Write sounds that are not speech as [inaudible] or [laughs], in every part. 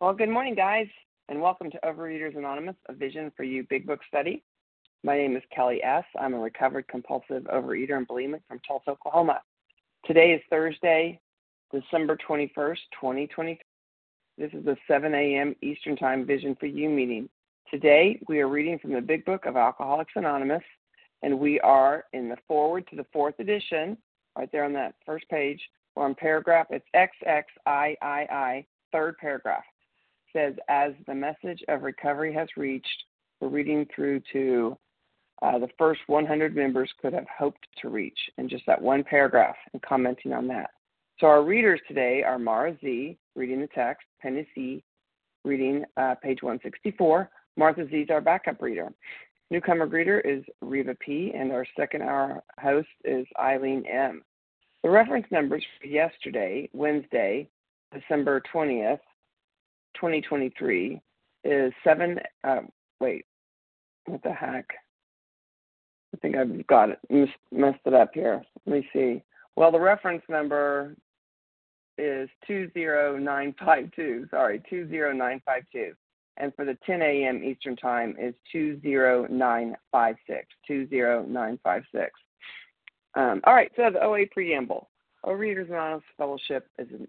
Well, good morning, guys, and welcome to Overeaters Anonymous, a Vision for You Big Book study. My name is Kelly S. I'm a recovered compulsive overeater and bulimic from Tulsa, Oklahoma. Today is Thursday, December 21st, 2023. This is the 7 a.m. Eastern Time Vision for You meeting. Today, we are reading from the Big Book of Alcoholics Anonymous, and we are in the foreword to the fourth edition, right there on that first page, or on paragraph, it's XXIII, third paragraph says, as the message of recovery has reached, we're reading through to uh, the first 100 members could have hoped to reach in just that one paragraph and commenting on that. So our readers today are Mara Z, reading the text, Penny C, reading uh, page 164. Martha Z is our backup reader. Newcomer greeter is Reva P, and our second hour host is Eileen M. The reference numbers for yesterday, Wednesday, December 20th, 2023 is seven. Uh, wait, what the heck? I think I've got it messed it up here. Let me see. Well, the reference number is two zero nine five two. Sorry, two zero nine five two. And for the 10 a.m. Eastern Time is 20956. 20956. Um, all right, so the OA preamble. Overeaters Anonymous Fellowship is an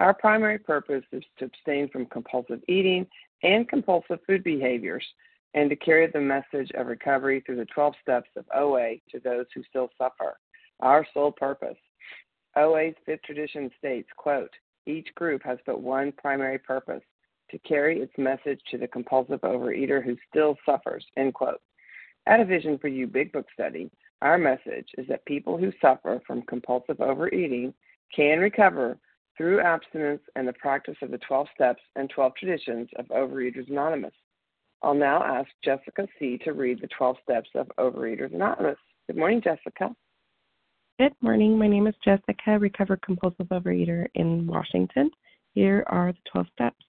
Our primary purpose is to abstain from compulsive eating and compulsive food behaviors and to carry the message of recovery through the 12 steps of OA to those who still suffer. Our sole purpose. OA's fifth tradition states, quote, each group has but one primary purpose, to carry its message to the compulsive overeater who still suffers, end quote. At a Vision for You Big Book study, our message is that people who suffer from compulsive overeating can recover through abstinence and the practice of the 12 steps and 12 traditions of Overeaters Anonymous. I'll now ask Jessica C. to read the 12 steps of Overeaters Anonymous. Good morning, Jessica. Good morning. My name is Jessica, recovered compulsive overeater in Washington. Here are the 12 steps.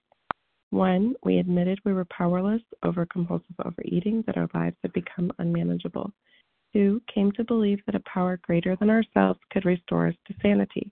One, we admitted we were powerless over compulsive overeating, that our lives had become unmanageable. Two, came to believe that a power greater than ourselves could restore us to sanity.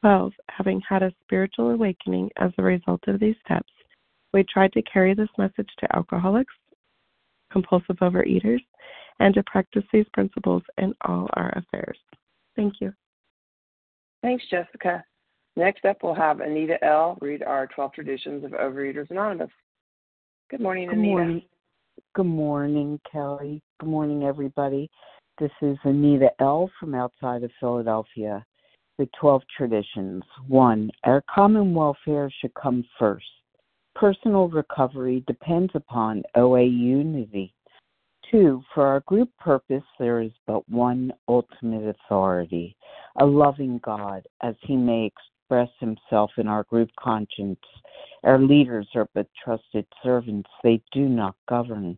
12. Having had a spiritual awakening as a result of these steps, we tried to carry this message to alcoholics, compulsive overeaters, and to practice these principles in all our affairs. Thank you. Thanks, Jessica. Next up, we'll have Anita L. read our 12 Traditions of Overeaters Anonymous. Good morning, Good Anita. Morning. Good morning, Kelly. Good morning, everybody. This is Anita L. from outside of Philadelphia the 12 traditions. One, our common welfare should come first. Personal recovery depends upon OA unity. Two, for our group purpose, there is but one ultimate authority, a loving God, as he may express himself in our group conscience. Our leaders are but trusted servants, they do not govern.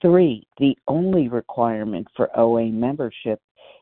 Three, the only requirement for OA membership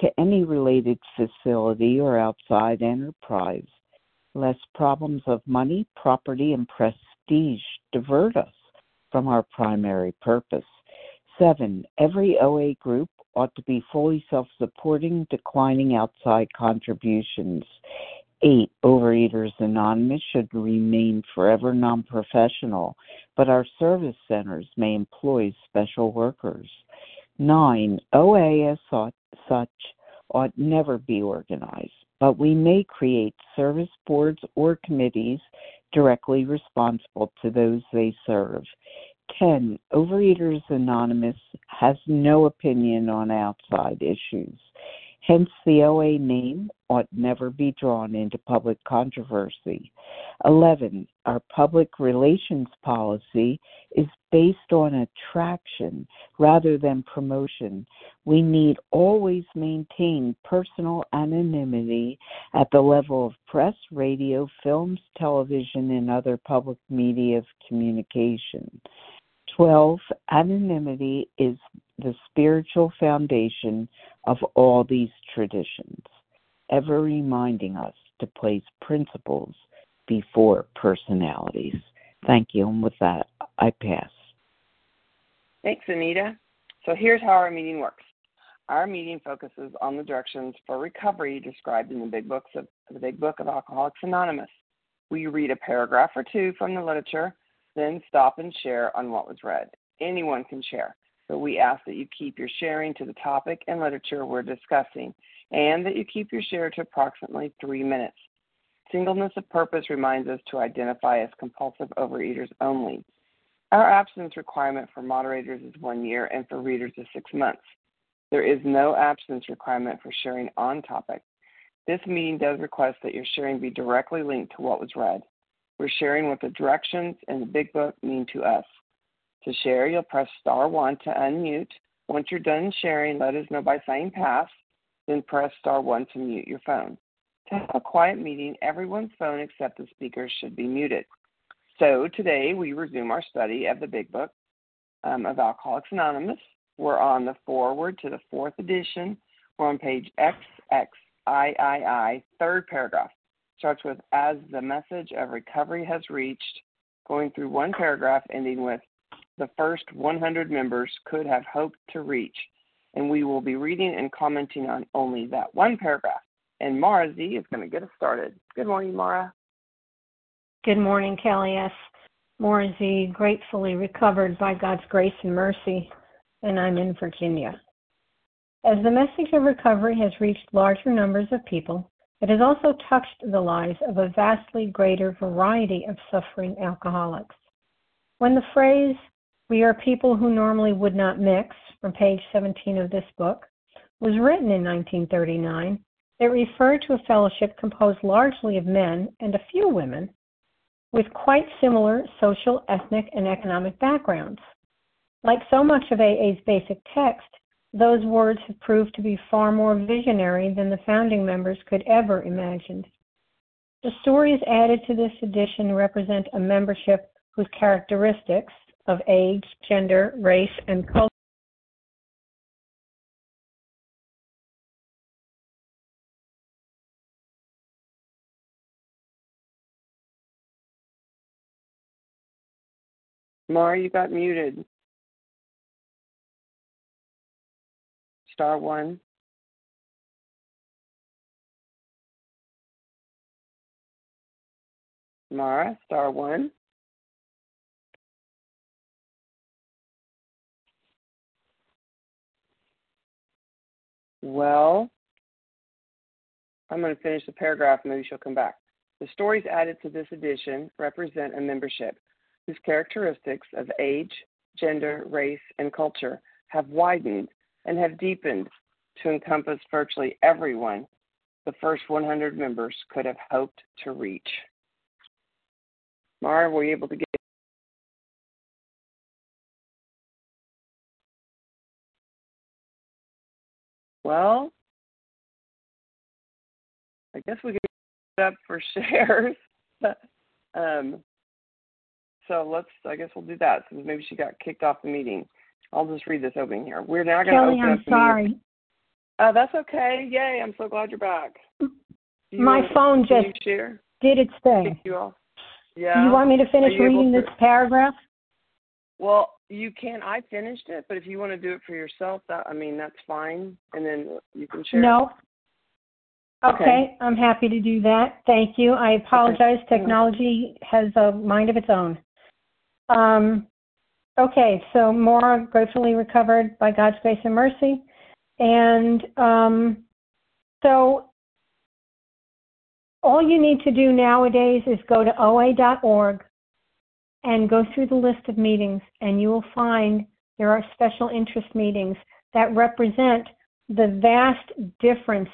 to any related facility or outside enterprise, lest problems of money, property, and prestige divert us from our primary purpose. Seven, every OA group ought to be fully self supporting, declining outside contributions. Eight, Overeaters Anonymous should remain forever non professional, but our service centers may employ special workers. Nine, OA as such ought never be organized, but we may create service boards or committees directly responsible to those they serve. 10. Overeaters Anonymous has no opinion on outside issues. Hence, the OA name ought never be drawn into public controversy. 11. Our public relations policy is based on attraction rather than promotion. We need always maintain personal anonymity at the level of press, radio, films, television, and other public media of communication. 12. Anonymity is the spiritual foundation of all these traditions, ever reminding us to place principles before personalities. Thank you. And with that, I pass. Thanks, Anita. So here's how our meeting works. Our meeting focuses on the directions for recovery described in the Big Books of the Big Book of Alcoholics Anonymous. We read a paragraph or two from the literature, then stop and share on what was read. Anyone can share. So we ask that you keep your sharing to the topic and literature we're discussing, and that you keep your share to approximately three minutes. Singleness of purpose reminds us to identify as compulsive overeaters only. Our abstinence requirement for moderators is one year and for readers is six months. There is no abstinence requirement for sharing on topic. This meeting does request that your sharing be directly linked to what was read. We're sharing what the directions in the Big Book mean to us. To share, you'll press star one to unmute. Once you're done sharing, let us know by saying pass, then press star one to mute your phone. To have a quiet meeting, everyone's phone except the speaker should be muted. So today we resume our study of the Big Book um, of Alcoholics Anonymous. We're on the foreword to the fourth edition. We're on page XXIII, third paragraph. Starts with as the message of recovery has reached, going through one paragraph ending with the first 100 members could have hoped to reach. And we will be reading and commenting on only that one paragraph. And Mara Z is going to get us started. Good morning, Mara. Good morning, Kelly S. Mara Z, gratefully recovered by God's grace and mercy, and I'm in Virginia. As the message of recovery has reached larger numbers of people, it has also touched the lives of a vastly greater variety of suffering alcoholics. When the phrase we are people who normally would not mix, from page 17 of this book, was written in 1939. It referred to a fellowship composed largely of men and a few women with quite similar social, ethnic, and economic backgrounds. Like so much of AA's basic text, those words have proved to be far more visionary than the founding members could ever imagine. The stories added to this edition represent a membership whose characteristics, of age, gender, race, and culture. Mara, you got muted. Star one. Mara, star one. Well, I'm going to finish the paragraph, maybe she'll come back. The stories added to this edition represent a membership whose characteristics of age, gender, race, and culture have widened and have deepened to encompass virtually everyone the first 100 members could have hoped to reach. Mara, were you able to Well, I guess we could [laughs] up for shares. [laughs] um, so let's. I guess we'll do that. Since maybe she got kicked off the meeting. I'll just read this opening here. We're now going to Kelly, open I'm up sorry. Oh, that's okay. Yay! I'm so glad you're back. You My want- phone just did its thing. Off. Do you want me to finish reading to- this paragraph? Well, you can. I finished it, but if you want to do it for yourself, that I mean, that's fine. And then you can share. No. Okay. Okay, I'm happy to do that. Thank you. I apologize. Technology has a mind of its own. Um, okay, so Maura gratefully recovered by God's grace and mercy. And um, so all you need to do nowadays is go to oa.org and go through the list of meetings, and you will find there are special interest meetings that represent the vast difference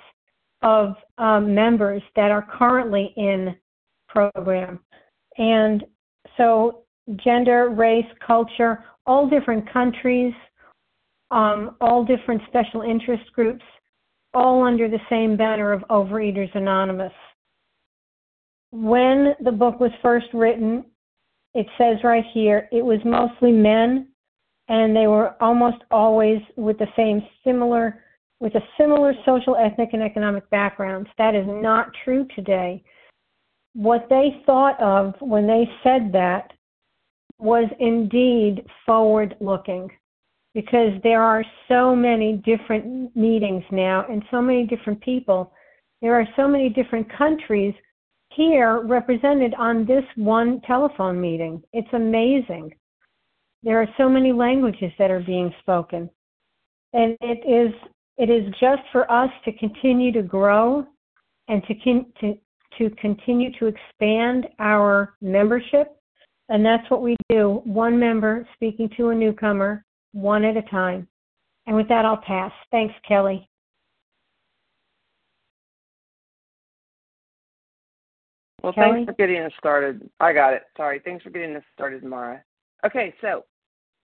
of um, members that are currently in program. And so gender, race, culture, all different countries, um, all different special interest groups, all under the same banner of Overeaters Anonymous. When the book was first written, it says right here, it was mostly men, and they were almost always with the same similar with a similar social, ethnic, and economic backgrounds. That is not true today. What they thought of when they said that was indeed forward looking because there are so many different meetings now and so many different people. There are so many different countries here represented on this one telephone meeting. It's amazing. There are so many languages that are being spoken. And it is it is just for us to continue to grow and to, con- to, to continue to expand our membership. And that's what we do one member speaking to a newcomer, one at a time. And with that, I'll pass. Thanks, Kelly. Well, Kelly? thanks for getting us started. I got it. Sorry. Thanks for getting us started, Mara. Okay, so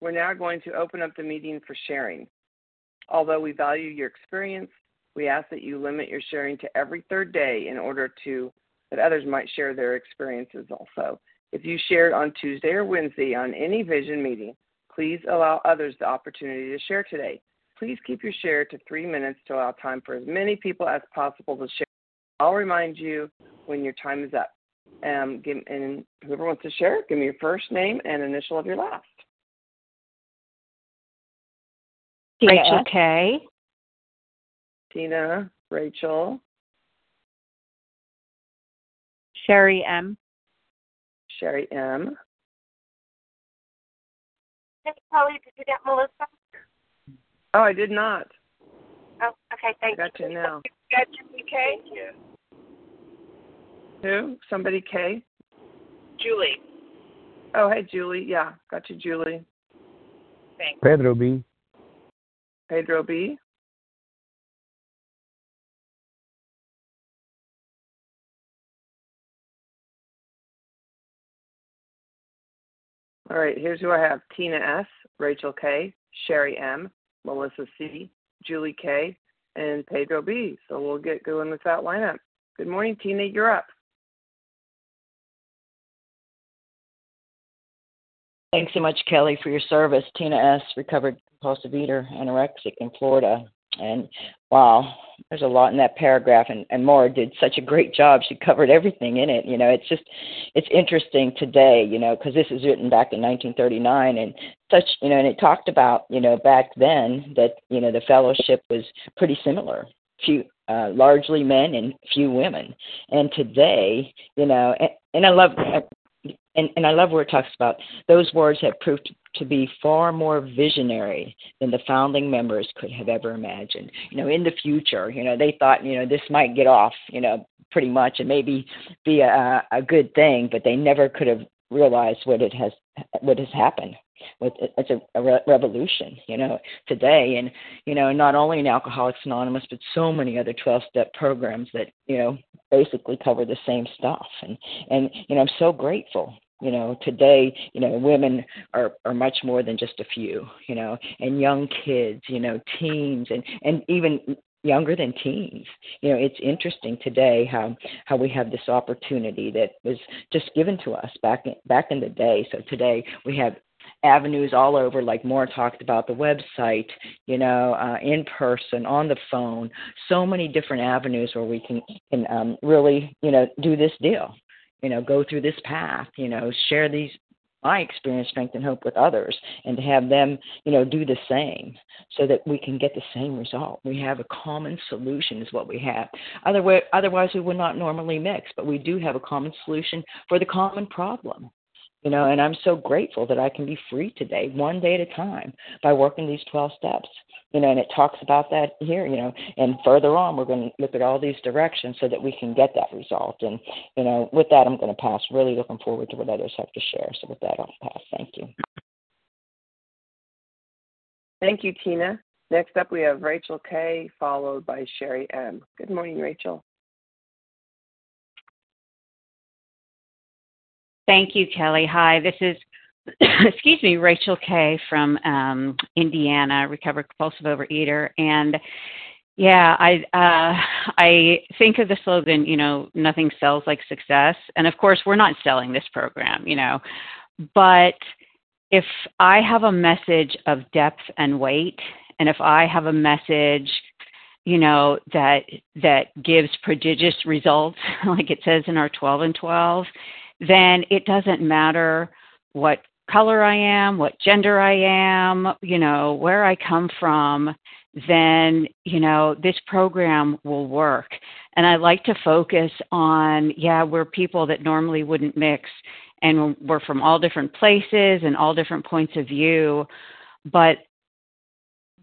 we're now going to open up the meeting for sharing. Although we value your experience, we ask that you limit your sharing to every third day in order to that others might share their experiences also. If you shared on Tuesday or Wednesday on any vision meeting, please allow others the opportunity to share today. Please keep your share to three minutes to allow time for as many people as possible to share. I'll remind you when your time is up. Um, give, and whoever wants to share, give me your first name and initial of your last. Rachel K. Tina, Rachel, Sherry M. Sherry M. Hey, Polly, did you get Melissa? Oh, I did not. Oh, okay, I thank got you now. Got you, okay? Thank you. Who? Somebody K? Julie, Oh, hey, Julie. Yeah, got you, Julie. thanks. Pedro B. Pedro B. All right, here's who I have Tina S., Rachel K., Sherry M., Melissa C., Julie K., and Pedro B. So we'll get going with that lineup. Good morning, Tina. You're up. Thanks so much, Kelly, for your service. Tina S., recovered compulsive eater, anorexic in Florida. And wow, there's a lot in that paragraph, and, and Maura did such a great job. She covered everything in it. You know, it's just, it's interesting today, you know, because this is written back in 1939, and such, you know, and it talked about, you know, back then that, you know, the fellowship was pretty similar. Few, uh, largely men and few women. And today, you know, and, and I love, and, and I love where it talks about those words have proved to be far more visionary than the founding members could have ever imagined. You know, in the future, you know, they thought, you know, this might get off, you know, pretty much and maybe be a, a good thing, but they never could have realized what it has, what has happened. With it's a, a re- revolution, you know, today, and you know, not only in Alcoholics Anonymous, but so many other twelve-step programs that you know basically cover the same stuff, and and you know, I'm so grateful you know today you know women are are much more than just a few you know and young kids you know teens and and even younger than teens. You know, it's interesting today how how we have this opportunity that was just given to us back in, back in the day. So today we have avenues all over, like Maura talked about the website, you know, uh, in person, on the phone, so many different avenues where we can can um, really, you know, do this deal, you know, go through this path, you know, share these my experience, strength, and hope with others, and to have them, you know, do the same, so that we can get the same result. We have a common solution, is what we have. Otherwise, otherwise we would not normally mix, but we do have a common solution for the common problem you know and i'm so grateful that i can be free today one day at a time by working these 12 steps you know and it talks about that here you know and further on we're going to look at all these directions so that we can get that result and you know with that i'm going to pass really looking forward to what others have to share so with that i'll pass thank you. Thank you tina. Next up we have rachel k followed by sherry m. Good morning rachel Thank you, Kelly. Hi, this is, [coughs] excuse me, Rachel Kay from um, Indiana, recovered compulsive overeater, and yeah, I uh, I think of the slogan, you know, nothing sells like success, and of course, we're not selling this program, you know, but if I have a message of depth and weight, and if I have a message you know that that gives prodigious results [laughs] like it says in our 12 and 12 then it doesn't matter what color I am, what gender I am, you know, where I come from, then, you know, this program will work. And I like to focus on, yeah, we're people that normally wouldn't mix and we're from all different places and all different points of view. But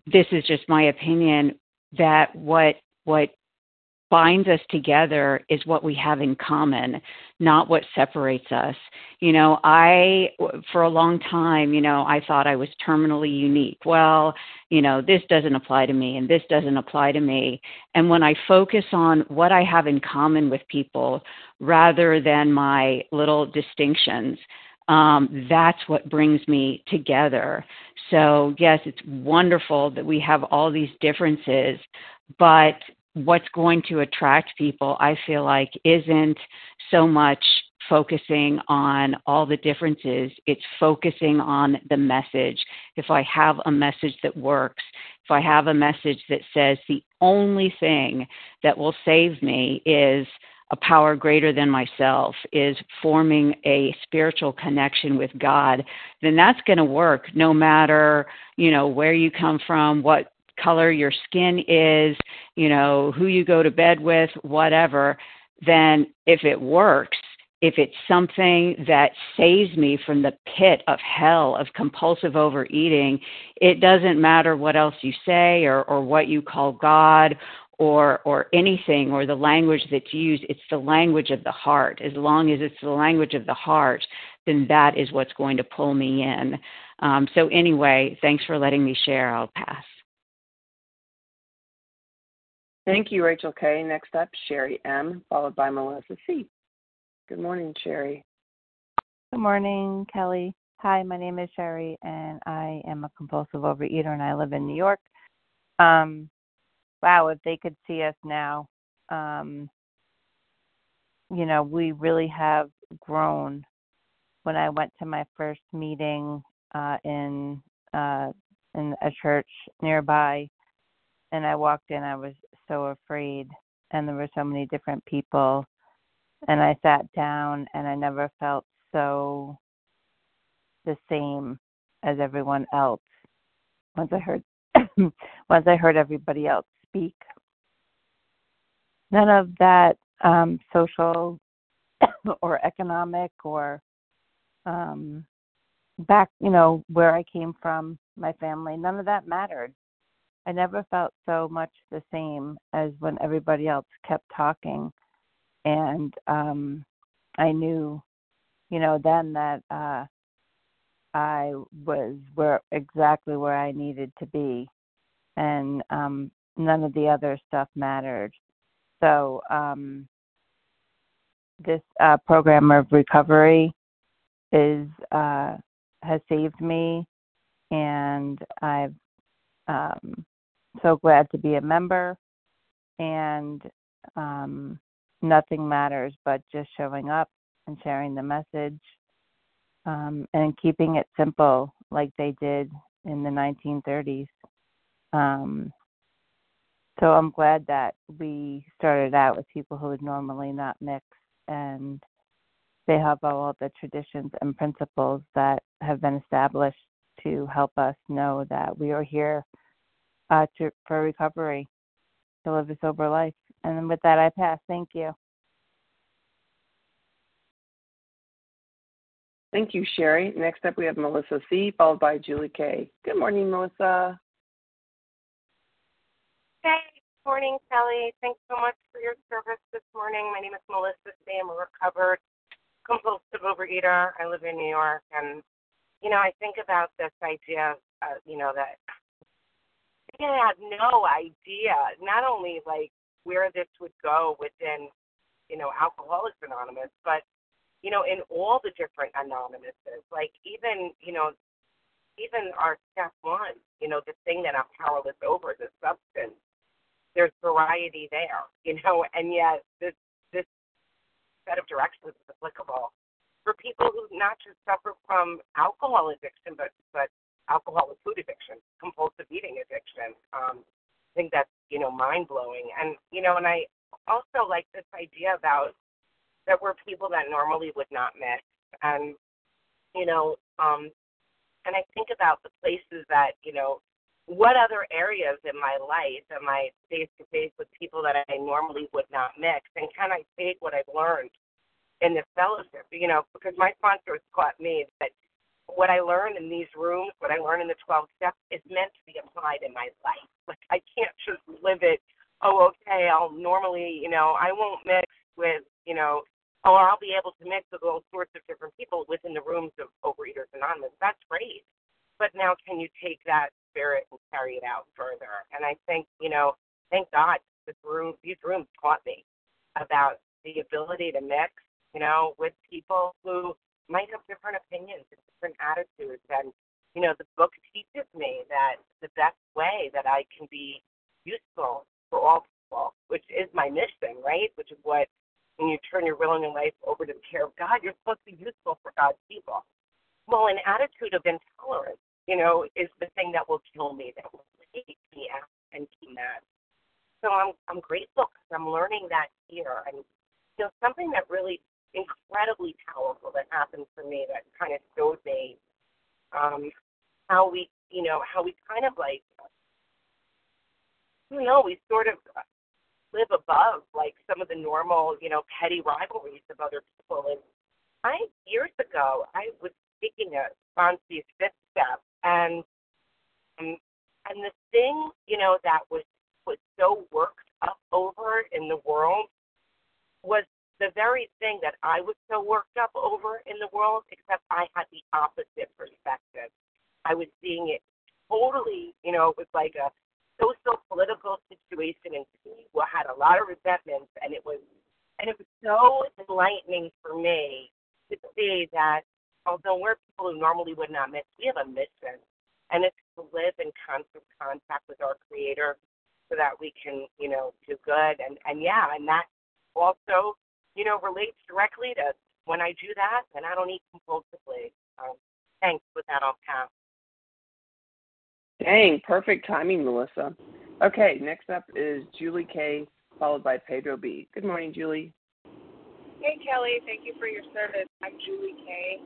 this is just my opinion that what what binds us together is what we have in common, not what separates us. You know, I, for a long time, you know, I thought I was terminally unique. Well, you know, this doesn't apply to me and this doesn't apply to me. And when I focus on what I have in common with people rather than my little distinctions, um, that's what brings me together. So, yes, it's wonderful that we have all these differences, but what's going to attract people, I feel like, isn't so much focusing on all the differences, it's focusing on the message. If I have a message that works, if I have a message that says the only thing that will save me is a power greater than myself is forming a spiritual connection with God, then that's going to work no matter, you know, where you come from, what color your skin is, you know, who you go to bed with, whatever, then if it works, if it's something that saves me from the pit of hell of compulsive overeating, it doesn't matter what else you say or, or what you call God or or anything or the language that's used. It's the language of the heart. As long as it's the language of the heart, then that is what's going to pull me in. Um, so anyway, thanks for letting me share. I'll pass. Thank you, Rachel K. Next up, Sherry M., followed by Melissa C. Good morning, Sherry. Good morning, Kelly. Hi, my name is Sherry, and I am a compulsive overeater, and I live in New York. Um, wow, if they could see us now, um, you know, we really have grown. When I went to my first meeting uh, in uh, in a church nearby, and I walked in, I was so afraid and there were so many different people and I sat down and I never felt so the same as everyone else once I heard [coughs] once I heard everybody else speak. None of that um, social [coughs] or economic or um, back, you know, where I came from, my family, none of that mattered. I never felt so much the same as when everybody else kept talking. And um I knew, you know, then that uh I was where exactly where I needed to be and um none of the other stuff mattered. So um this uh program of recovery is uh has saved me and I've um so glad to be a member and um, nothing matters but just showing up and sharing the message um, and keeping it simple like they did in the 1930s. Um, so I'm glad that we started out with people who would normally not mix and they have all the traditions and principles that have been established to help us know that we are here uh, to, for recovery to live a sober life. And with that, I pass. Thank you. Thank you, Sherry. Next up, we have Melissa C., followed by Julie K. Good morning, Melissa. Hey, good morning, Kelly. Thanks so much for your service this morning. My name is Melissa C. I'm a recovered compulsive overeater. I live in New York, and you know, I think about this idea, uh, you know, that I had no idea not only like where this would go within, you know, Alcoholics Anonymous, but you know, in all the different anonymouses, like even, you know, even our step one, you know, the thing that I'm powerless over, the substance, there's variety there, [laughs] you know, and yet this this set of directions is applicable for people who not just suffer from alcohol addiction, but but alcohol and food addiction, compulsive eating addiction. Um, I think that's you know mind blowing, and you know, and I also like this idea about that we're people that normally would not mix, and you know, um, and I think about the places that you know. What other areas in my life am I face to face with people that I normally would not mix? And can I take what I've learned in this fellowship? You know, because my sponsor has taught me that what I learn in these rooms, what I learn in the 12 steps, is meant to be applied in my life. Like, I can't just live it, oh, okay, I'll normally, you know, I won't mix with, you know, or I'll be able to mix with all sorts of different people within the rooms of Overeaters Anonymous. That's great. But now, can you take that spirit and carry it out further? And I think, you know, thank God this room, these rooms taught me about the ability to mix, you know, with people who might have different opinions and different attitudes. And, you know, the book teaches me that the best way that I can be useful for all people, which is my mission, right? Which is what, when you turn your will and your life over to the care of God, you're supposed to be useful for God's people. Well, an attitude of intolerance, you know, is the thing that will kill me, that will take me out and be mad. So I'm I'm grateful because I'm learning that here. And you know, something that really incredibly powerful that happened for me that kind of showed me um, how we, you know, how we kind of like, you know, we sort of live above like some of the normal, you know, petty rivalries of other people. And I years ago, I was speaking at Fonzie's fifth step, and um, and the thing, you know, that was was so worked up over in the world was the very thing that I was so worked up over in the world, except I had the opposite perspective. I was seeing it totally, you know, it was like a social political situation and people had a lot of resentments and it was and it was so enlightening for me to see that although we're people who normally would not miss, we have a mission and it's to live in constant contact with our creator so that we can, you know, do good and, and yeah, and that also you know, relates directly to when I do that, then I don't eat compulsively. Um, thanks. With that, I'll pass. Dang, perfect timing, Melissa. Okay, next up is Julie K, followed by Pedro B. Good morning, Julie. Hey, Kelly. Thank you for your service. I'm Julie K,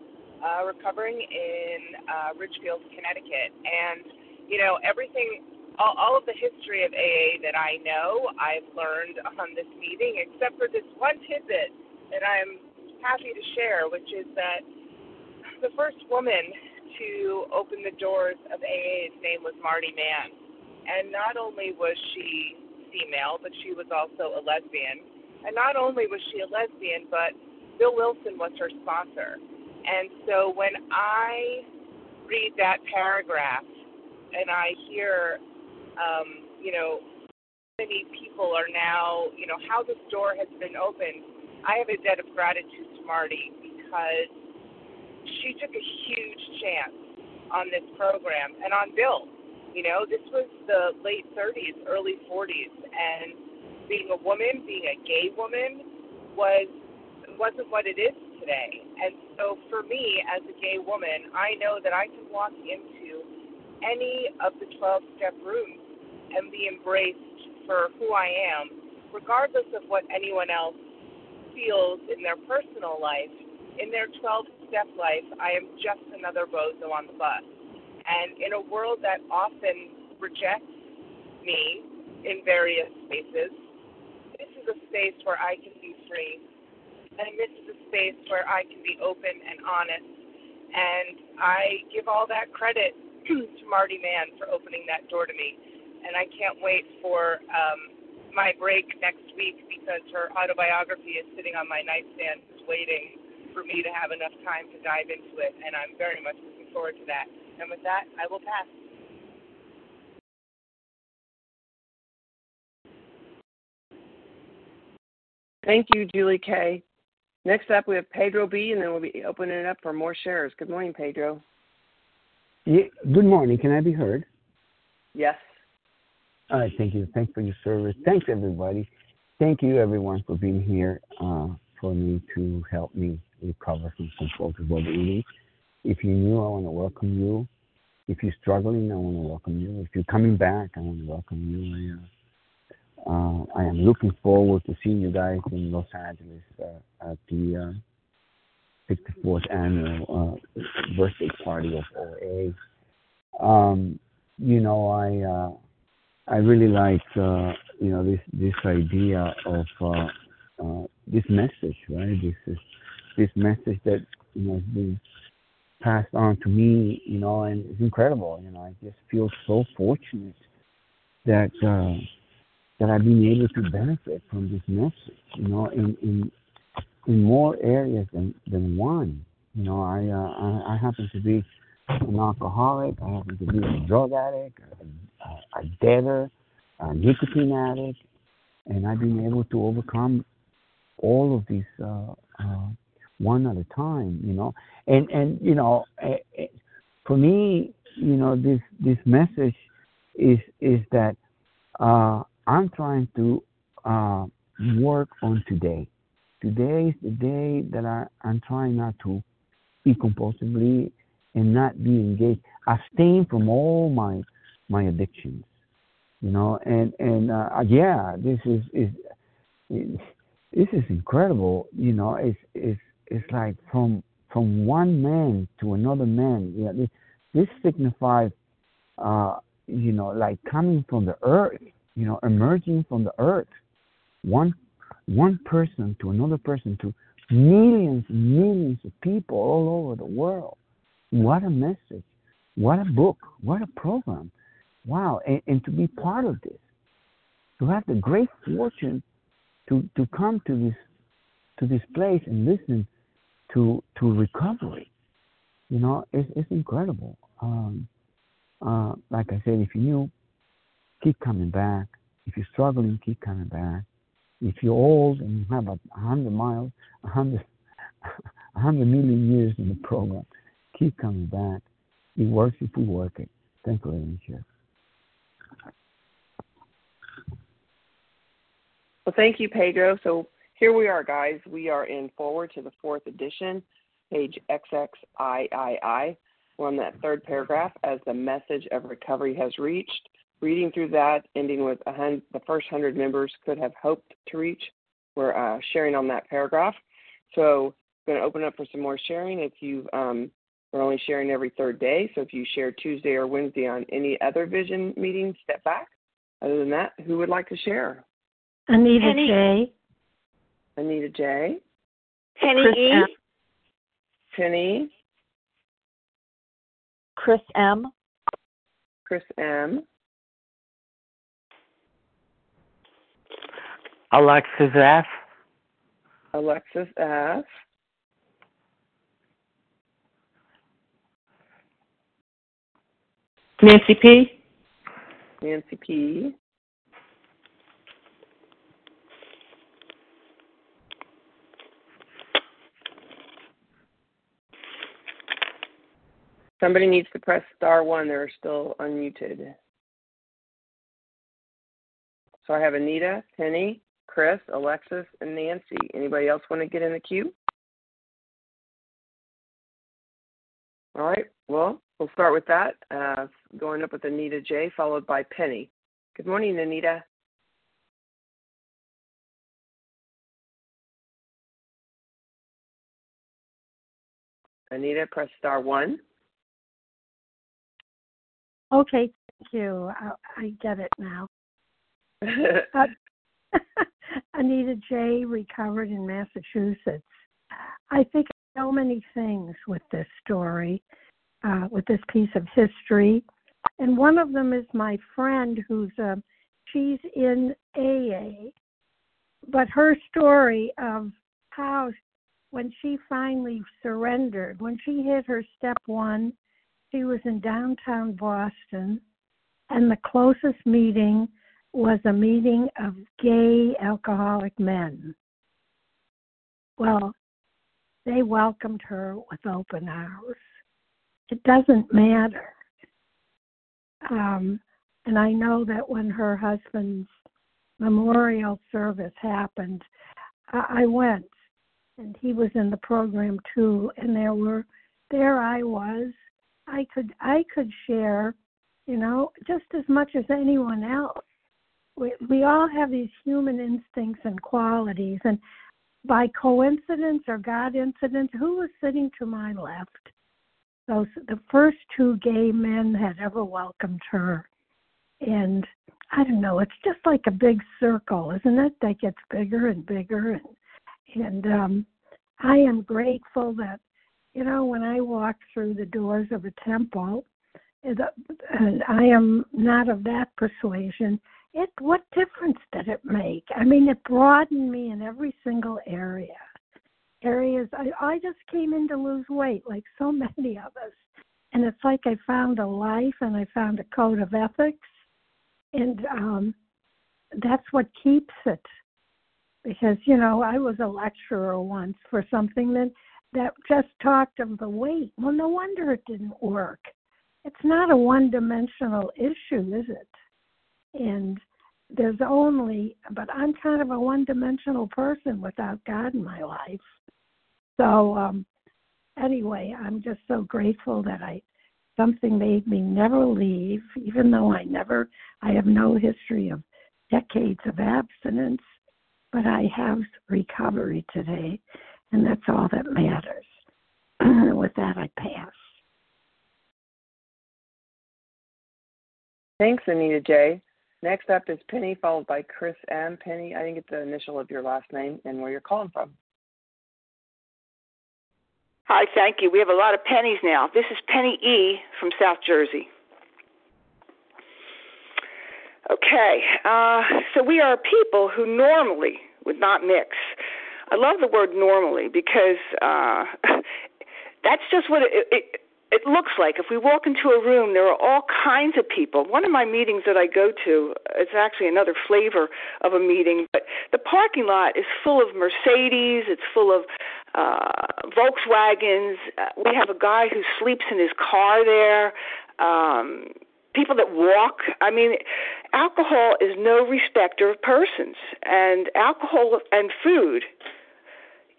uh, recovering in uh, Ridgefield, Connecticut. And, you know, everything all, all of the history of AA that I know, I've learned on this meeting, except for this one tidbit that I'm happy to share, which is that the first woman to open the doors of AA's name was Marty Mann. And not only was she female, but she was also a lesbian. And not only was she a lesbian, but Bill Wilson was her sponsor. And so when I read that paragraph and I hear um, you know, many people are now, you know, how this door has been opened. I have a debt of gratitude to Marty because she took a huge chance on this program and on Bill. You know, this was the late 30s, early 40s, and being a woman, being a gay woman, was wasn't what it is today. And so for me, as a gay woman, I know that I can walk into any of the 12 step rooms and be embraced for who I am, regardless of what anyone else feels in their personal life. In their 12 step life, I am just another bozo on the bus. And in a world that often rejects me in various spaces, this is a space where I can be free and this is a space where I can be open and honest. And I give all that credit to Marty Mann for opening that door to me. And I can't wait for um, my break next week because her autobiography is sitting on my nightstand waiting for me to have enough time to dive into it. And I'm very much looking forward to that. And with that, I will pass. Thank you, Julie K. Next up, we have Pedro B, and then we'll be opening it up for more shares. Good morning, Pedro. Yeah, good morning. Can I be heard? Yes. All right. Thank you. Thanks for your service. Thanks, everybody. Thank you, everyone, for being here uh, for me to help me recover from compulsive overeating. If you're new, I want to welcome you. If you're struggling, I want to welcome you. If you're coming back, I want to welcome you. I, uh, uh, I am looking forward to seeing you guys in Los Angeles uh, at the uh, 64th annual uh, birthday party of OA. Um, you know, I uh, I really like uh, you know this this idea of uh, uh, this message, right? This is this message that you know has been passed on to me, you know, and it's incredible. You know, I just feel so fortunate that. Uh, that I've been able to benefit from this message, you know, in in in more areas than than one. You know, I uh, I, I happen to be an alcoholic. I happen to be a drug addict, a, a debtor, a nicotine addict, and I've been able to overcome all of these uh, uh, one at a time. You know, and and you know, for me, you know, this this message is is that uh, I'm trying to uh, work on today. Today is the day that I, I'm trying not to be compulsively and not be engaged. Abstain from all my my addictions, you know. And and uh, yeah, this is is this is incredible. You know, it's it's it's like from from one man to another man. Yeah, this, this signifies, uh, you know, like coming from the earth you know, emerging from the earth, one one person to another person to millions and millions of people all over the world. What a message! What a book! What a program! Wow! And, and to be part of this, to have the great fortune to to come to this to this place and listen to to recovery. You know, it's it's incredible. Um, uh, like I said, if you new keep coming back. If you're struggling, keep coming back. If you're old and you have a hundred miles, a hundred, [laughs] hundred million years in the program, keep coming back. It works if we work it. Thank you very much. Well, thank you, Pedro. So here we are, guys. We are in foreword to the fourth edition, page XXIII. We're on that third paragraph as the message of recovery has reached reading through that, ending with hundred, the first 100 members could have hoped to reach. We're uh, sharing on that paragraph. So I'm going to open up for some more sharing. If you um, we're only sharing every third day, so if you share Tuesday or Wednesday on any other vision meeting, step back. Other than that, who would like to share? Anita Penny. J. Anita J. Penny Chris E. M. Penny. Chris M. Chris M. Alexis F. Alexis F. Nancy P. Nancy P. Somebody needs to press star one. They're still unmuted. So I have Anita, Penny, Chris, Alexis, and Nancy. Anybody else want to get in the queue? All right. Well, we'll start with that. Uh, going up with Anita J, followed by Penny. Good morning, Anita. Anita, press star one. Okay, thank you. I, I get it now. [laughs] uh, [laughs] Anita J. recovered in Massachusetts. I think so many things with this story, uh, with this piece of history, and one of them is my friend who's uh, she's in AA, but her story of how when she finally surrendered, when she hit her step one, she was in downtown Boston, and the closest meeting was a meeting of gay alcoholic men. Well, they welcomed her with open arms. It doesn't matter. Um, and I know that when her husband's memorial service happened, I, I went, and he was in the program too. And there were, there I was. I could, I could share, you know, just as much as anyone else we, we all have these human instincts and qualities and by coincidence or god incident who was sitting to my left? Those the first two gay men had ever welcomed her. And i don't know it's just like a big circle isn't it? That gets bigger and bigger and and um i am grateful that you know when i walk through the doors of a temple and i am not of that persuasion it what difference did it make? I mean, it broadened me in every single area. Areas I I just came in to lose weight, like so [laughs] many of us, and it's like I found a life and I found a code of ethics, and um, that's what keeps it. Because you know, I was a lecturer once for something that that just talked of the weight. Well, no wonder it didn't work. It's not a one-dimensional issue, is it? And there's only but i'm kind of a one dimensional person without god in my life. So um anyway i'm just so grateful that i something made me never leave even though i never i have no history of decades of abstinence but i have recovery today and that's all that matters. [clears throat] With that i pass. Thanks, Anita J. Next up is Penny, followed by Chris M. Penny, I think it's the initial of your last name and where you're calling from. Hi, thank you. We have a lot of pennies now. This is Penny E. from South Jersey. Okay, uh, so we are people who normally would not mix. I love the word normally because uh, [laughs] that's just what it, it it looks like if we walk into a room, there are all kinds of people. One of my meetings that I go to, it's actually another flavor of a meeting, but the parking lot is full of Mercedes, it's full of uh, Volkswagens. Uh, we have a guy who sleeps in his car there. Um, people that walk. I mean, alcohol is no respecter of persons, and alcohol and food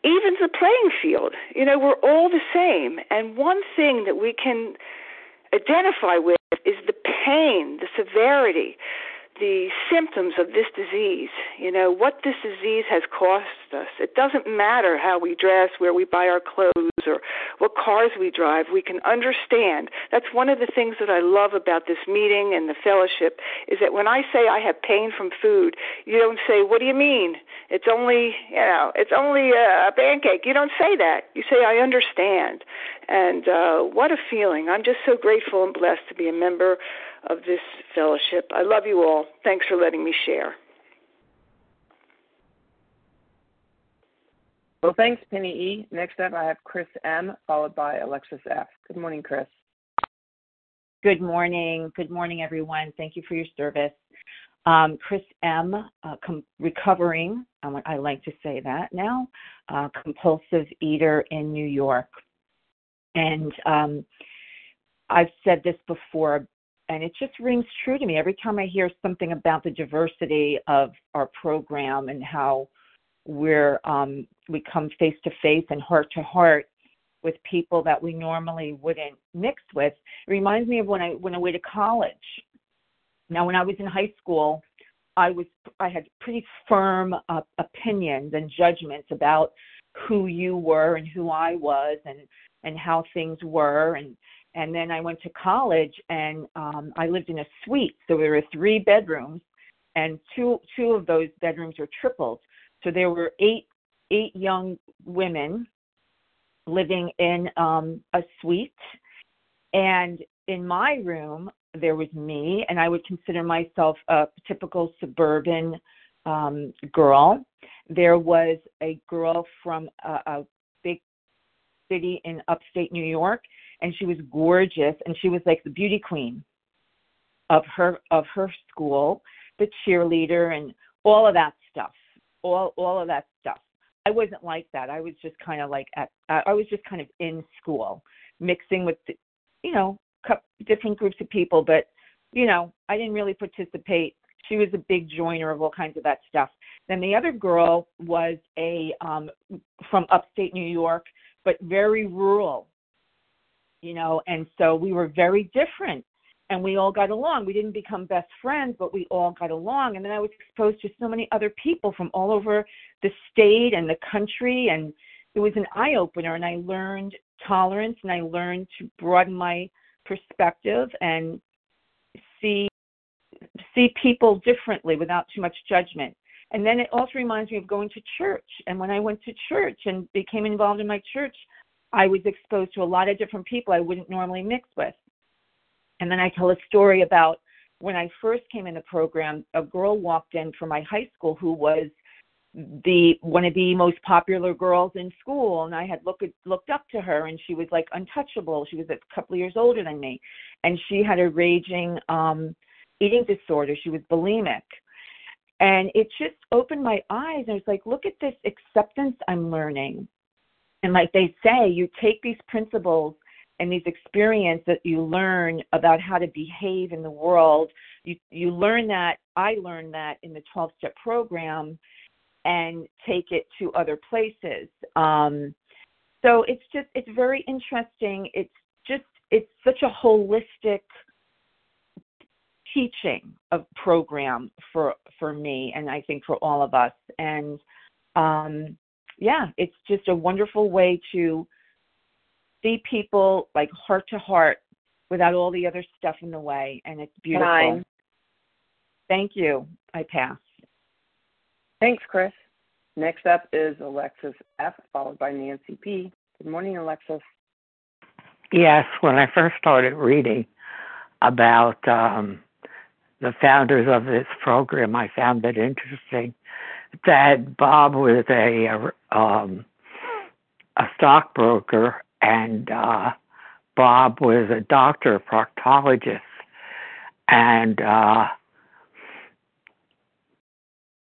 even the playing field. You know, we're all the same. And one thing that we can identify with is the pain, the severity, the symptoms of this disease, you know, what this disease has cost us. It doesn't matter how we dress, where we buy our clothes, or what cars we drive. We can understand. That's one of the things that I love about this meeting and the fellowship is that when I say I have pain from food, you don't say, "What do you mean? It's only, you know, it's only a pancake." You don't say that. You say, "I understand." And uh, what a feeling! I'm just so grateful and blessed to be a member of this fellowship. I love you all. Thanks for letting me share. Well, thanks, Penny E. Next up, I have Chris M., followed by Alexis F. Good morning, Chris. Good morning. Good morning, everyone. Thank you for your service. Um, Chris M., uh, com- recovering, I like to say that now, uh, compulsive eater in New York. And um, I've said this before and it just rings true to me every time I hear something about the diversity of our program and how we're um, we come face to face and heart to heart with people that we normally wouldn't mix with. It reminds me of when I went away to college. Now, when I was in high school, I was I had pretty firm uh, opinions and judgments about who you were and who I was and and how things were and and then I went to college and um I lived in a suite. So there were three bedrooms and two two of those bedrooms were triples so there were eight eight young women living in um a suite. And in my room there was me and I would consider myself a typical suburban um girl. There was a girl from a, a big city in upstate New York and she was gorgeous and she was like the beauty queen of her of her school the cheerleader and all of that stuff all all of that stuff. I wasn't like that. I was just kind of like at i was just kind of in school mixing with the, you know different groups of people but you know i didn't really participate. She was a big joiner of all kinds of that stuff. Then the other girl was a um from upstate new york but very rural you know, and so we were very different and we all got along. We didn't become best friends, but we all got along. And then I was exposed to so many other people from all over the state and the country and it was an eye opener and I learned tolerance and I learned to broaden my perspective and see see people differently without too much judgment. And then it also reminds me of going to church. And when I went to church and became involved in my church, I was exposed to a lot of different people I wouldn't normally mix with. And then I tell a story about when I first came in the program, a girl walked in from my high school who was the one of the most popular girls in school and I had looked looked up to her and she was like untouchable. She was a couple of years older than me and she had a raging um eating disorder. She was bulimic. And it just opened my eyes. and I was like, look at this acceptance I'm learning and like they say, you take these principles and these experiences that you learn about how to behave in the world. You you learn that I learned that in the 12 step program and take it to other places. Um, so it's just it's very interesting. It's just it's such a holistic teaching of program for for me and I think for all of us. And um yeah, it's just a wonderful way to see people like heart to heart without all the other stuff in the way, and it's beautiful. Nine. Thank you. I pass. Thanks, Chris. Next up is Alexis F., followed by Nancy P. Good morning, Alexis. Yes, when I first started reading about um, the founders of this program, I found it interesting that Bob was a um, a stockbroker and uh, Bob was a doctor, a proctologist, and uh,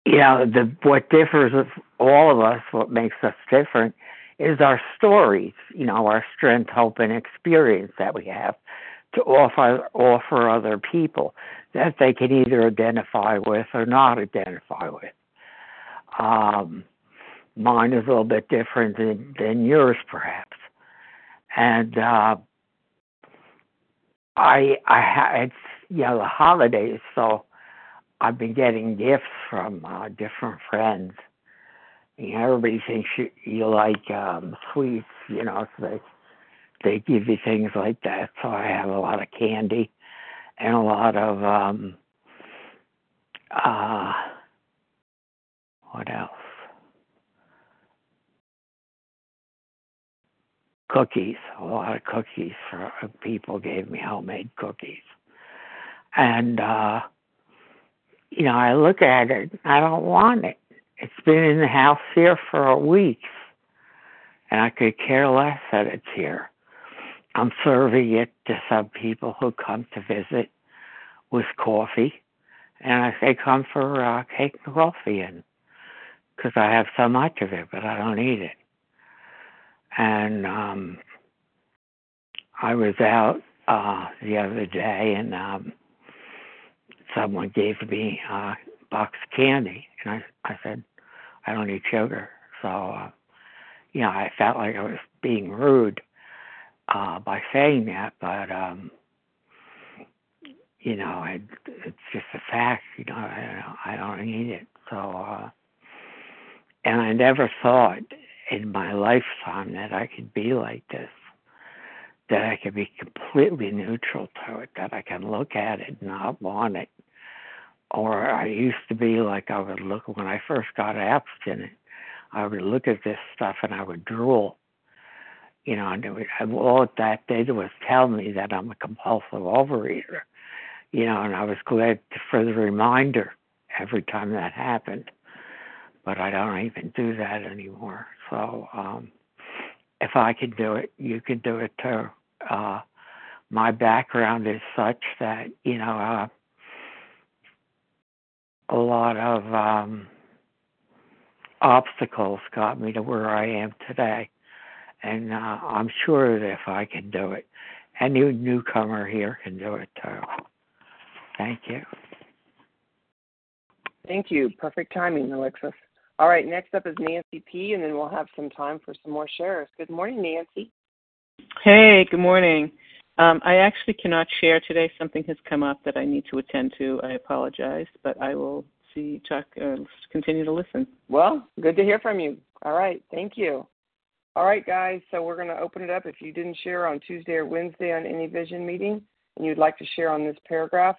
you know the what differs all of us, what makes us different, is our stories. You know, our strength, hope, and experience that we have to offer offer other people that they can either identify with or not identify with. Um, mine is a little bit different than, than yours, perhaps. And uh, I, I had, you know, the holidays, so I've been getting gifts from uh, different friends. You know, everybody thinks you, you like um, sweets, you know, so they they give you things like that. So I have a lot of candy and a lot of um, uh, what else? Cookies. A lot of cookies for uh, people gave me homemade cookies. And uh you know, I look at it, I don't want it. It's been in the house here for weeks. And I could care less that it's here. I'm serving it to some people who come to visit with coffee. And I say, come for uh, cake and coffee. And because I have so much of it, but I don't eat it. And um, I was out uh, the other day, and um, someone gave me a box of candy, and I I said, I don't eat sugar, so uh, you know I felt like I was being rude uh, by saying that, but um, you know, it, it's just a fact. You know, I, I don't eat it. So, uh, and I never thought in my lifetime that I could be like this, that I could be completely neutral to it, that I can look at it and not want it. Or I used to be like I would look when I first got abstinent. I would look at this stuff and I would drool. You know, and would, all that did was tell me that I'm a compulsive overeater you know, and I was glad for the reminder every time that happened. But I don't even do that anymore. So um, if I can do it, you can do it too. Uh, my background is such that you know uh, a lot of um, obstacles got me to where I am today, and uh, I'm sure that if I can do it, any newcomer here can do it too. Thank you. Thank you. Perfect timing, Alexis. All right, next up is Nancy P., and then we'll have some time for some more shares. Good morning, Nancy. Hey, good morning. Um, I actually cannot share today. Something has come up that I need to attend to. I apologize, but I will see, talk, uh, continue to listen. Well, good to hear from you. All right, thank you. All right, guys, so we're going to open it up. If you didn't share on Tuesday or Wednesday on any vision meeting and you'd like to share on this paragraph,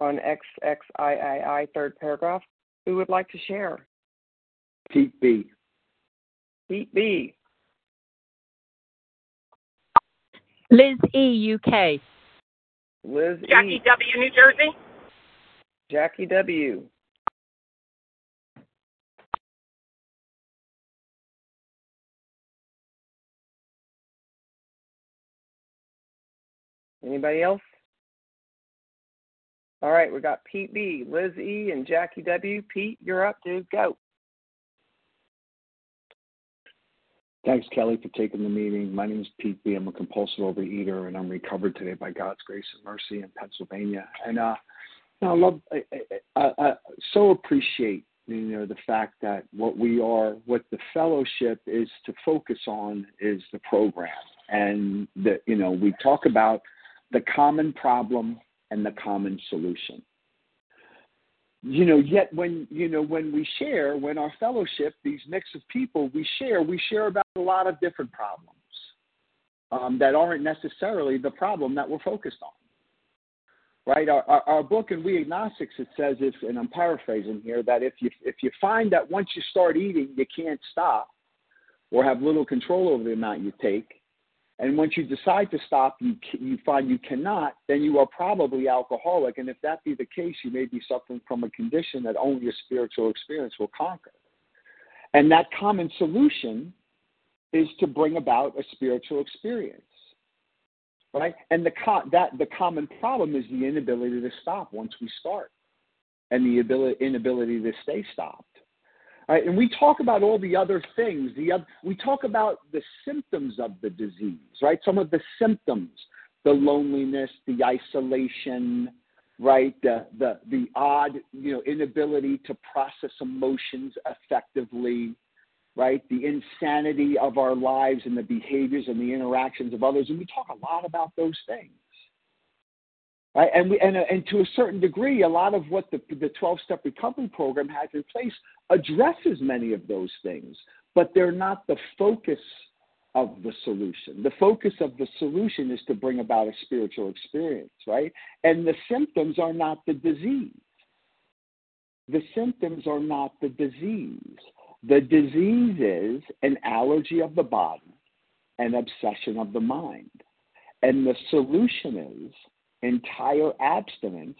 on XXIII, third paragraph. Who would like to share? Pete B. Pete B. Liz E. UK. Liz E Jackie E. W. New Jersey. Jackie W. Anybody else? All right, we got Pete B, Liz E, and Jackie W. Pete, you're up, dude. Go. Thanks, Kelly, for taking the meeting. My name is Pete B. I'm a compulsive overeater, and I'm recovered today by God's grace and mercy in Pennsylvania. And uh, I love, I, I, I so appreciate, you know, the fact that what we are, what the fellowship is to focus on is the program, and that you know we talk about the common problem and the common solution. You know, yet when you know when we share, when our fellowship, these mix of people, we share, we share about a lot of different problems um, that aren't necessarily the problem that we're focused on. Right? Our, our, our book in We Agnostics it says if, and I'm paraphrasing here, that if you if you find that once you start eating you can't stop, or have little control over the amount you take, and once you decide to stop, you you find you cannot, then you are probably alcoholic. And if that be the case, you may be suffering from a condition that only a spiritual experience will conquer. And that common solution is to bring about a spiritual experience, right? And the that the common problem is the inability to stop once we start, and the ability inability to stay stopped. Right? And we talk about all the other things. The other, we talk about the symptoms of the disease, right? Some of the symptoms, the loneliness, the isolation, right? The the the odd, you know, inability to process emotions effectively, right? The insanity of our lives and the behaviors and the interactions of others. And we talk a lot about those things. Right? And we and, and to a certain degree, a lot of what the the 12 step recovery program has in place addresses many of those things, but they're not the focus of the solution. The focus of the solution is to bring about a spiritual experience, right? And the symptoms are not the disease. The symptoms are not the disease. The disease is an allergy of the body, an obsession of the mind. And the solution is entire abstinence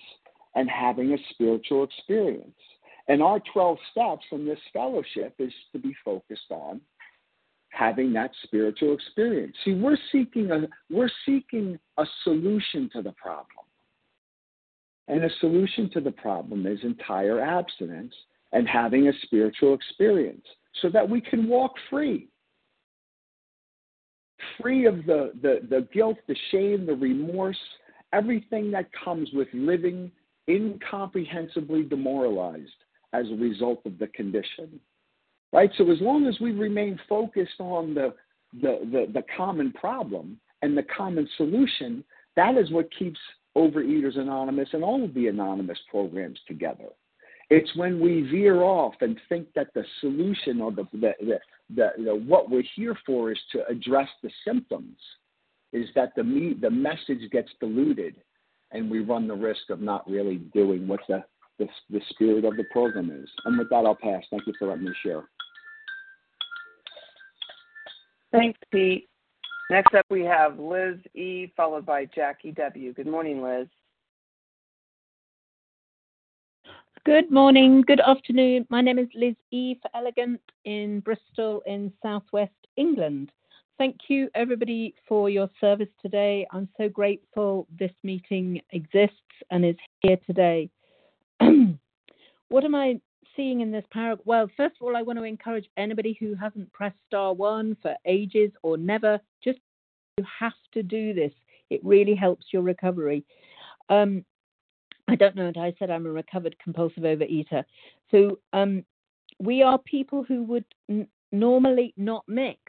and having a spiritual experience. And our 12 steps in this fellowship is to be focused on having that spiritual experience. See, we're seeking a we're seeking a solution to the problem. And a solution to the problem is entire abstinence and having a spiritual experience so that we can walk free. free of the, the, the guilt, the shame, the remorse, everything that comes with living incomprehensibly demoralized as a result of the condition. Right? So as long as we remain focused on the, the, the, the common problem and the common solution, that is what keeps Overeaters Anonymous and all of the anonymous programs together. It's when we veer off and think that the solution or the, the, the, the, the what we're here for is to address the symptoms, is that the me, the message gets diluted, and we run the risk of not really doing what the, the the spirit of the program is. And with that, I'll pass. Thank you for letting me share. Thanks, Pete. Next up, we have Liz E, followed by Jackie W. Good morning, Liz. Good morning, good afternoon. My name is Liz E for Elegant in Bristol in southwest England. Thank you, everybody, for your service today. I'm so grateful this meeting exists and is here today. [clears throat] what am I seeing in this paragraph? Well, first of all, I want to encourage anybody who hasn't pressed star one for ages or never, just you have to do this. It really helps your recovery. Um, I don't know, that I said I'm a recovered compulsive overeater. So um, we are people who would n- normally not mix.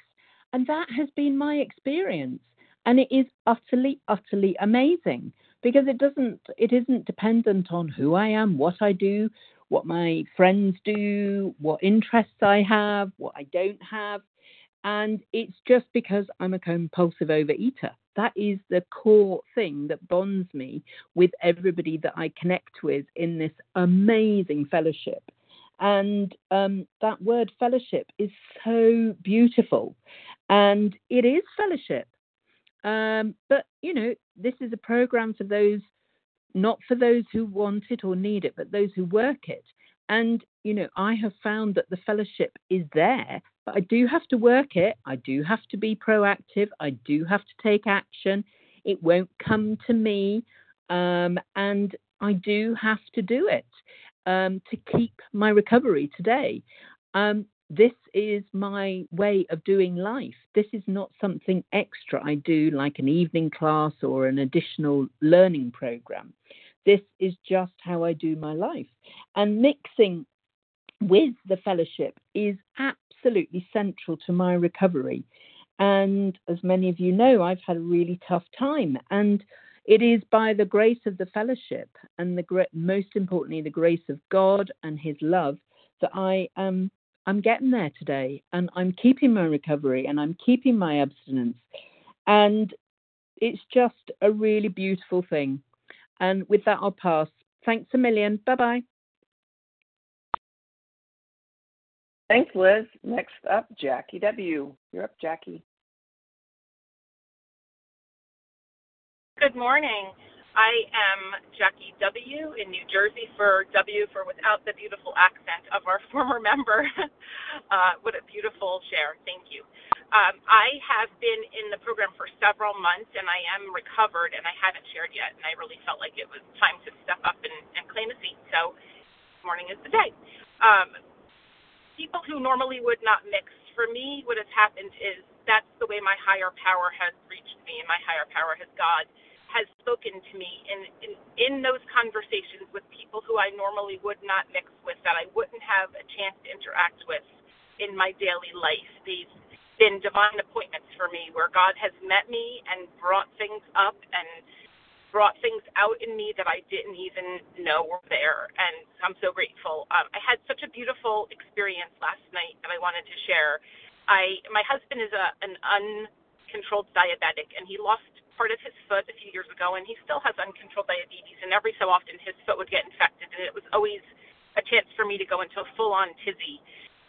And that has been my experience. And it is utterly, utterly amazing because it doesn't, it isn't dependent on who I am, what I do, what my friends do, what interests I have, what I don't have. And it's just because I'm a compulsive overeater. That is the core thing that bonds me with everybody that I connect with in this amazing fellowship. And um, that word fellowship is so beautiful. And it is fellowship. Um, but, you know, this is a program for those not for those who want it or need it, but those who work it. And, you know, I have found that the fellowship is there, but I do have to work it. I do have to be proactive. I do have to take action. It won't come to me. Um, and I do have to do it um, to keep my recovery today. Um, this is my way of doing life. This is not something extra I do like an evening class or an additional learning program. This is just how I do my life. And mixing with the fellowship is absolutely central to my recovery. And as many of you know, I've had a really tough time. And it is by the grace of the fellowship and the most importantly, the grace of God and His love that I am I'm getting there today and I'm keeping my recovery and I'm keeping my abstinence. And it's just a really beautiful thing. And with that, I'll pass. Thanks a million. Bye bye. Thanks, Liz. Next up, Jackie W. You're up, Jackie. Good morning. I am Jackie W. in New Jersey for W for without the beautiful accent of our [laughs] former member. [laughs] uh, what a beautiful share. Thank you. Um, I have been in the program for several months and I am recovered and I haven't shared yet. And I really felt like it was time to step up and, and claim a seat. So morning is the day. Um, people who normally would not mix, for me, what has happened is that's the way my higher power has reached me and my higher power has God has spoken to me in, in in those conversations with people who I normally would not mix with, that I wouldn't have a chance to interact with in my daily life. These been divine appointments for me where God has met me and brought things up and brought things out in me that I didn't even know were there. And I'm so grateful. Um, I had such a beautiful experience last night that I wanted to share. I my husband is a an uncontrolled diabetic and he lost part of his foot a few years ago, and he still has uncontrolled diabetes. And every so often, his foot would get infected, and it was always a chance for me to go into a full-on tizzy.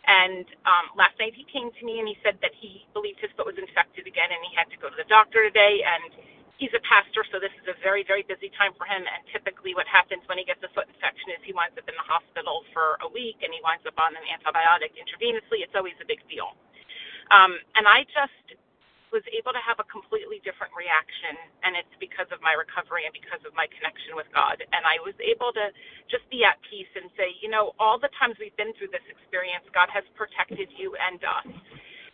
And um, last night he came to me and he said that he believed his foot was infected again, and he had to go to the doctor today. And he's a pastor, so this is a very, very busy time for him. And typically, what happens when he gets a foot infection is he winds up in the hospital for a week, and he winds up on an antibiotic intravenously. It's always a big deal. Um, and I just was able to have a completely different reaction and it's because of my recovery and because of my connection with God and I was able to just be at peace and say you know all the times we've been through this experience God has protected you and us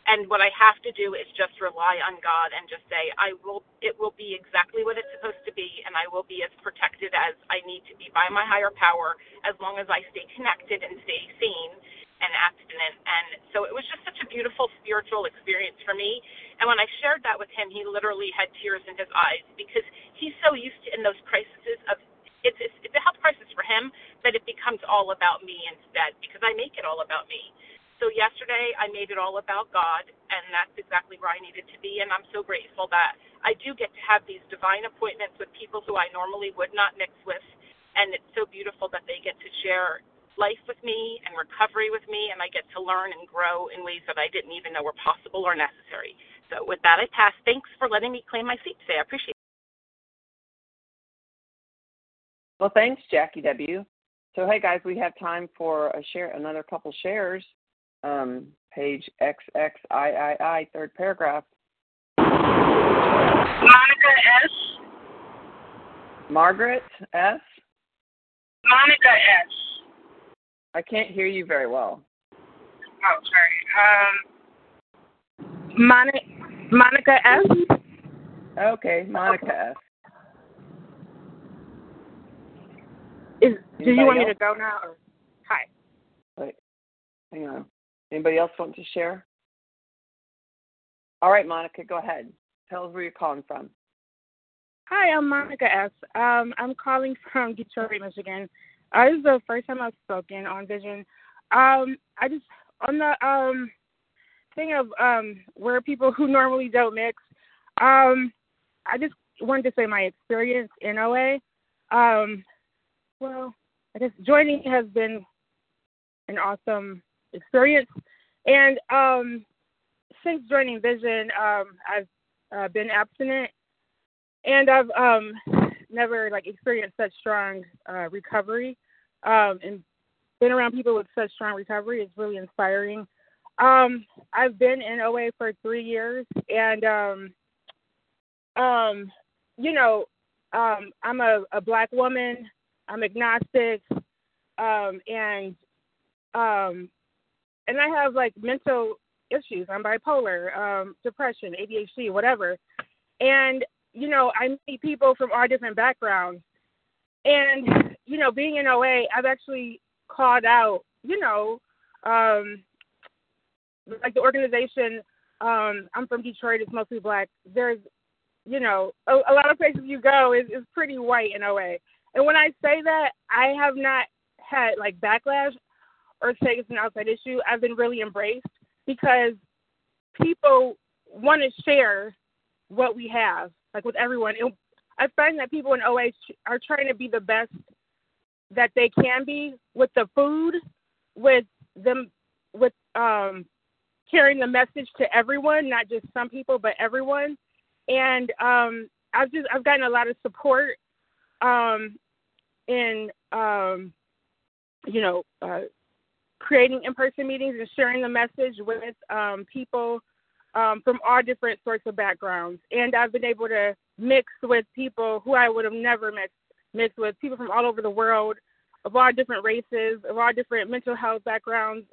And what I have to do is just rely on God and just say, I will, it will be exactly what it's supposed to be, and I will be as protected as I need to be by my higher power as long as I stay connected and stay sane and abstinent. And so it was just such a beautiful spiritual experience for me. And when I shared that with him, he literally had tears in his eyes because he's so used to in those crises of it's, it's, it's a health crisis for him that it becomes all about me instead because I make it all about me. So yesterday I made it all about God, and that's exactly where I needed to be. And I'm so grateful that I do get to have these divine appointments with people who I normally would not mix with. And it's so beautiful that they get to share life with me and recovery with me, and I get to learn and grow in ways that I didn't even know were possible or necessary. So with that, I pass. Thanks for letting me claim my seat today. I appreciate it. Well, thanks, Jackie W. So, hey guys, we have time for a share, another couple shares um, page XXIII, third paragraph. Monica S. Margaret S. Monica S. I can't hear you very well. Oh, sorry. Um, Monica, Monica S. Okay, Monica S. Is do you want me to go now? Or? Hi. Wait, hang on. Anybody else want to share? All right, Monica, go ahead. Tell us where you're calling from. Hi, I'm Monica S. Um, I'm calling [laughs] from Detroit, Michigan. Uh, this is the first time I've spoken on Vision. Um, I just on the um thing of um where people who normally don't mix. Um, I just wanted to say my experience in OA. Um, well, I guess joining has been an awesome experience, and um, since joining Vision, um, I've uh, been abstinent, and I've um never like experienced such strong uh, recovery, um, and been around people with such strong recovery is really inspiring. Um, I've been in OA for three years, and um, um, you know, um, I'm a, a black woman. I'm agnostic, um, and um, and I have like mental issues. I'm bipolar, um, depression, ADHD, whatever. And you know, I meet people from all different backgrounds. And you know, being in OA, I've actually called out, you know, um, like the organization. Um, I'm from Detroit. It's mostly black. There's, you know, a, a lot of places you go is is pretty white in OA. And when I say that, I have not had like backlash or say it's an outside issue. I've been really embraced because people want to share what we have, like with everyone. And I find that people in OA are trying to be the best that they can be with the food, with them, with um, carrying the message to everyone, not just some people, but everyone. And um, I've just I've gotten a lot of support um, in um, you know uh, creating in-person meetings and sharing the message with um, people um, from all different sorts of backgrounds. And I've been able to mix with people who I would have never mixed mixed with, people from all over the world, of all different races, of all different mental health backgrounds.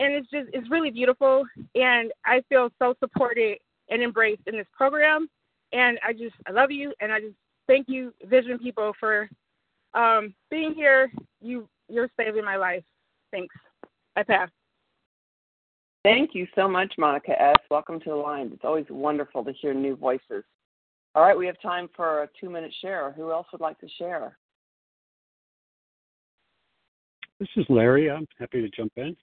And it's just it's really beautiful and I feel so supported and embraced in this program. And I just I love you and I just thank you, Vision people, for um, being here. You you're saving my life. Thanks. I pass. Thank you so much, Monica S. Welcome to the line. It's always wonderful to hear new voices. All right, we have time for a two minute share. Who else would like to share? This is Larry. I'm happy to jump in.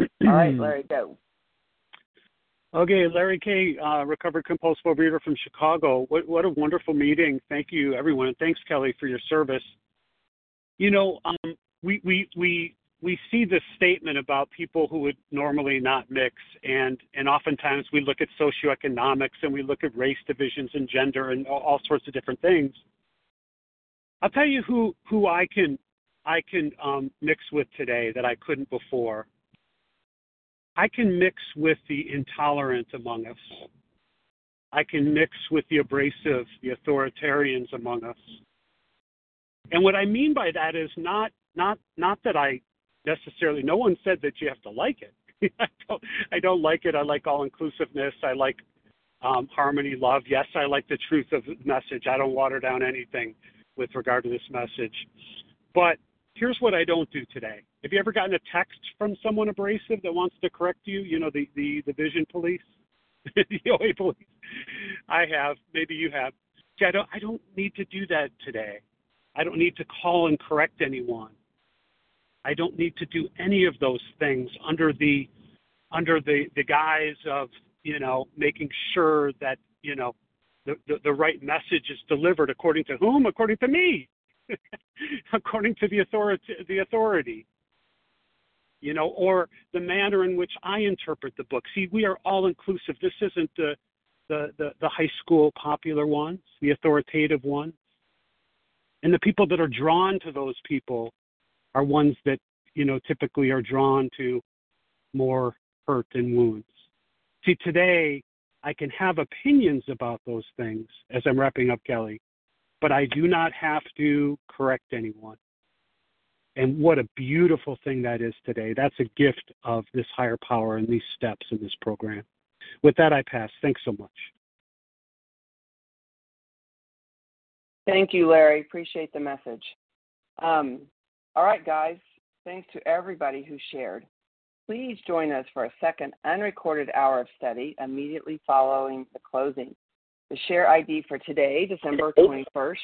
All right, [clears throat] Larry, go. Okay, Larry K, uh, recovered compulsive reader from Chicago. What what a wonderful meeting. Thank you, everyone, and thanks, Kelly, for your service. You know, um, we we we we see this statement about people who would normally not mix, and and oftentimes we look at socioeconomics and we look at race divisions and gender and all, all sorts of different things. I'll tell you who who I can I can um, mix with today that I couldn't before. I can mix with the intolerant among us. I can mix with the abrasive, the authoritarians among us. And what I mean by that is not not not that I necessarily no one said that you have to like it. [laughs] I don't I don't like it. I like all inclusiveness. I like um, harmony, love. Yes, I like the truth of the message. I don't water down anything with regard to this message. But here's what I don't do today. Have you ever gotten a text from someone abrasive that wants to correct you? You know, the the, the vision police, [laughs] the OA police. I have. Maybe you have. See, I don't. I don't need to do that today. I don't need to call and correct anyone. I don't need to do any of those things under the under the the guise of you know making sure that you know the, the, the right message is delivered according to whom? According to me. [laughs] according to the authority the authority you know or the manner in which i interpret the book. See we are all inclusive. This isn't the the the, the high school popular ones the authoritative ones. And the people that are drawn to those people are ones that you know typically are drawn to more hurt and wounds. See today i can have opinions about those things as i'm wrapping up kelly but I do not have to correct anyone. And what a beautiful thing that is today. That's a gift of this higher power and these steps in this program. With that, I pass. Thanks so much. Thank you, Larry. Appreciate the message. Um, all right, guys. Thanks to everybody who shared. Please join us for a second unrecorded hour of study immediately following the closing. The share ID for today, December 21st,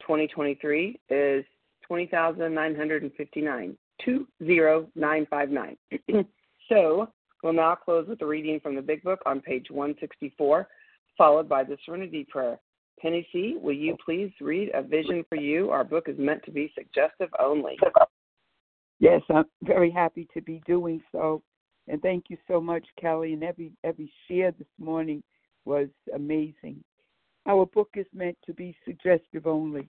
2023, is 20,959, 20959. [clears throat] so we'll now close with a reading from the Big Book on page 164, followed by the Serenity Prayer. Penny C., will you please read A Vision for You? Our book is meant to be suggestive only. Yes, I'm very happy to be doing so. And thank you so much, Kelly, and every every share this morning was amazing. Our book is meant to be suggestive only.